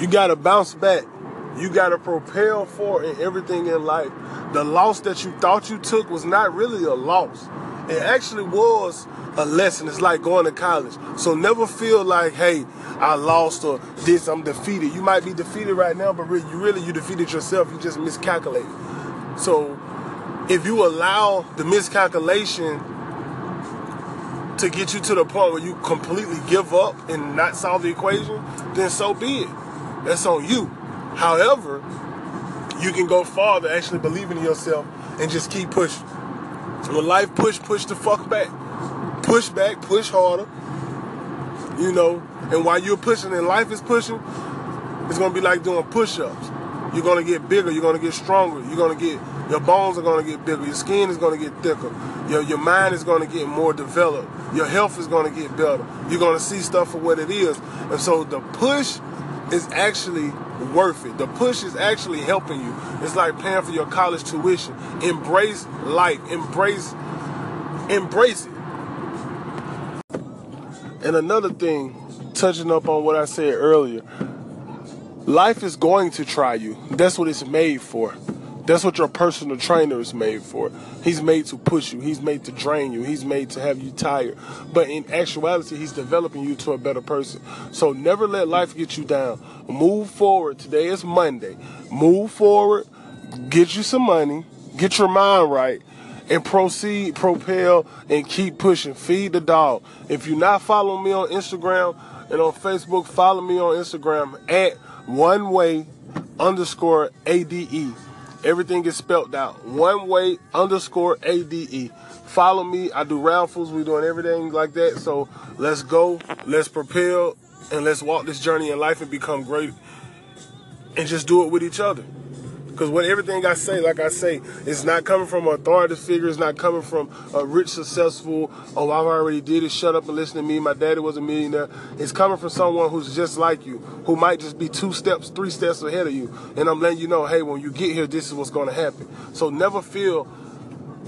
You gotta bounce back. You gotta propel forward in everything in life. The loss that you thought you took was not really a loss. It actually was a lesson. It's like going to college. So never feel like, hey, I lost or this, I'm defeated. You might be defeated right now, but really, you really you defeated yourself. You just miscalculated. So if you allow the miscalculation to get you to the point where you completely give up and not solve the equation, then so be it. That's on you. However, you can go farther, actually believing in yourself and just keep pushing. When life push, push the fuck back. Push back, push harder. You know, and while you're pushing and life is pushing, it's gonna be like doing push-ups. You're gonna get bigger, you're gonna get stronger, you're gonna get your bones are gonna get bigger, your skin is gonna get thicker, your your mind is gonna get more developed, your health is gonna get better. You're gonna see stuff for what it is. And so the push is actually worth it. The push is actually helping you. It's like paying for your college tuition. Embrace life. Embrace embrace it. And another thing, touching up on what I said earlier, life is going to try you. That's what it's made for. That's what your personal trainer is made for. He's made to push you. He's made to drain you. He's made to have you tired. But in actuality, he's developing you to a better person. So never let life get you down. Move forward. Today is Monday. Move forward. Get you some money. Get your mind right. And proceed, propel, and keep pushing. Feed the dog. If you're not following me on Instagram and on Facebook, follow me on Instagram at one way underscore ADE. Everything is spelled out. One way underscore ADE. Follow me. I do raffles. We're doing everything like that. So let's go. Let's propel and let's walk this journey in life and become great. And just do it with each other. Because what everything I say, like I say, it's not coming from an authority figure. It's not coming from a rich, successful, oh, I've already did it. Shut up and listen to me. My daddy was a millionaire. It's coming from someone who's just like you, who might just be two steps, three steps ahead of you. And I'm letting you know, hey, when you get here, this is what's going to happen. So never feel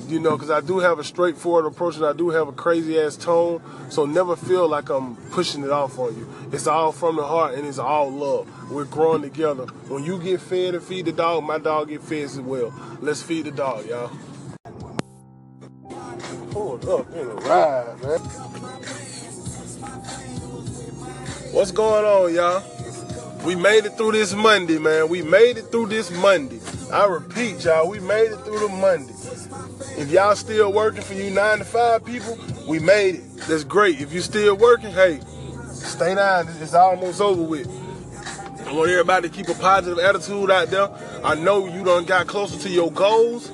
you know, because I do have a straightforward approach and I do have a crazy ass tone. So never feel like I'm pushing it off on you. It's all from the heart and it's all love. We're growing together. When you get fed and feed the dog, my dog get fed as well. Let's feed the dog, y'all. Pulled up in a ride, man. What's going on, y'all? We made it through this Monday, man. We made it through this Monday. I repeat, y'all, we made it through the Monday. If y'all still working for you nine to five people, we made it. That's great. If you still working, hey, stay down. It's almost over with. I want everybody to keep a positive attitude out there. I know you done got closer to your goals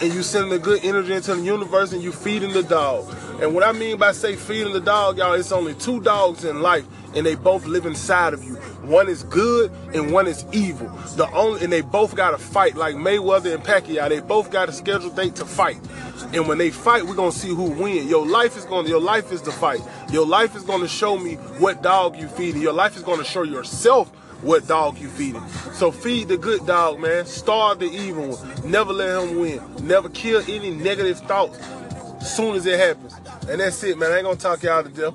and you sending a good energy into the universe and you feeding the dog. And what I mean by say feeding the dog, y'all, it's only two dogs in life and they both live inside of you. One is good and one is evil. The only and they both got to fight like Mayweather and Pacquiao. They both got a scheduled date to fight. And when they fight, we're gonna see who win. Your life is gonna your life is the fight. Your life is gonna show me what dog you feeding. Your life is gonna show yourself what dog you feeding. So feed the good dog, man. Starve the evil one. Never let him win. Never kill any negative thoughts soon as it happens. And that's it, man. I ain't gonna talk y'all to death.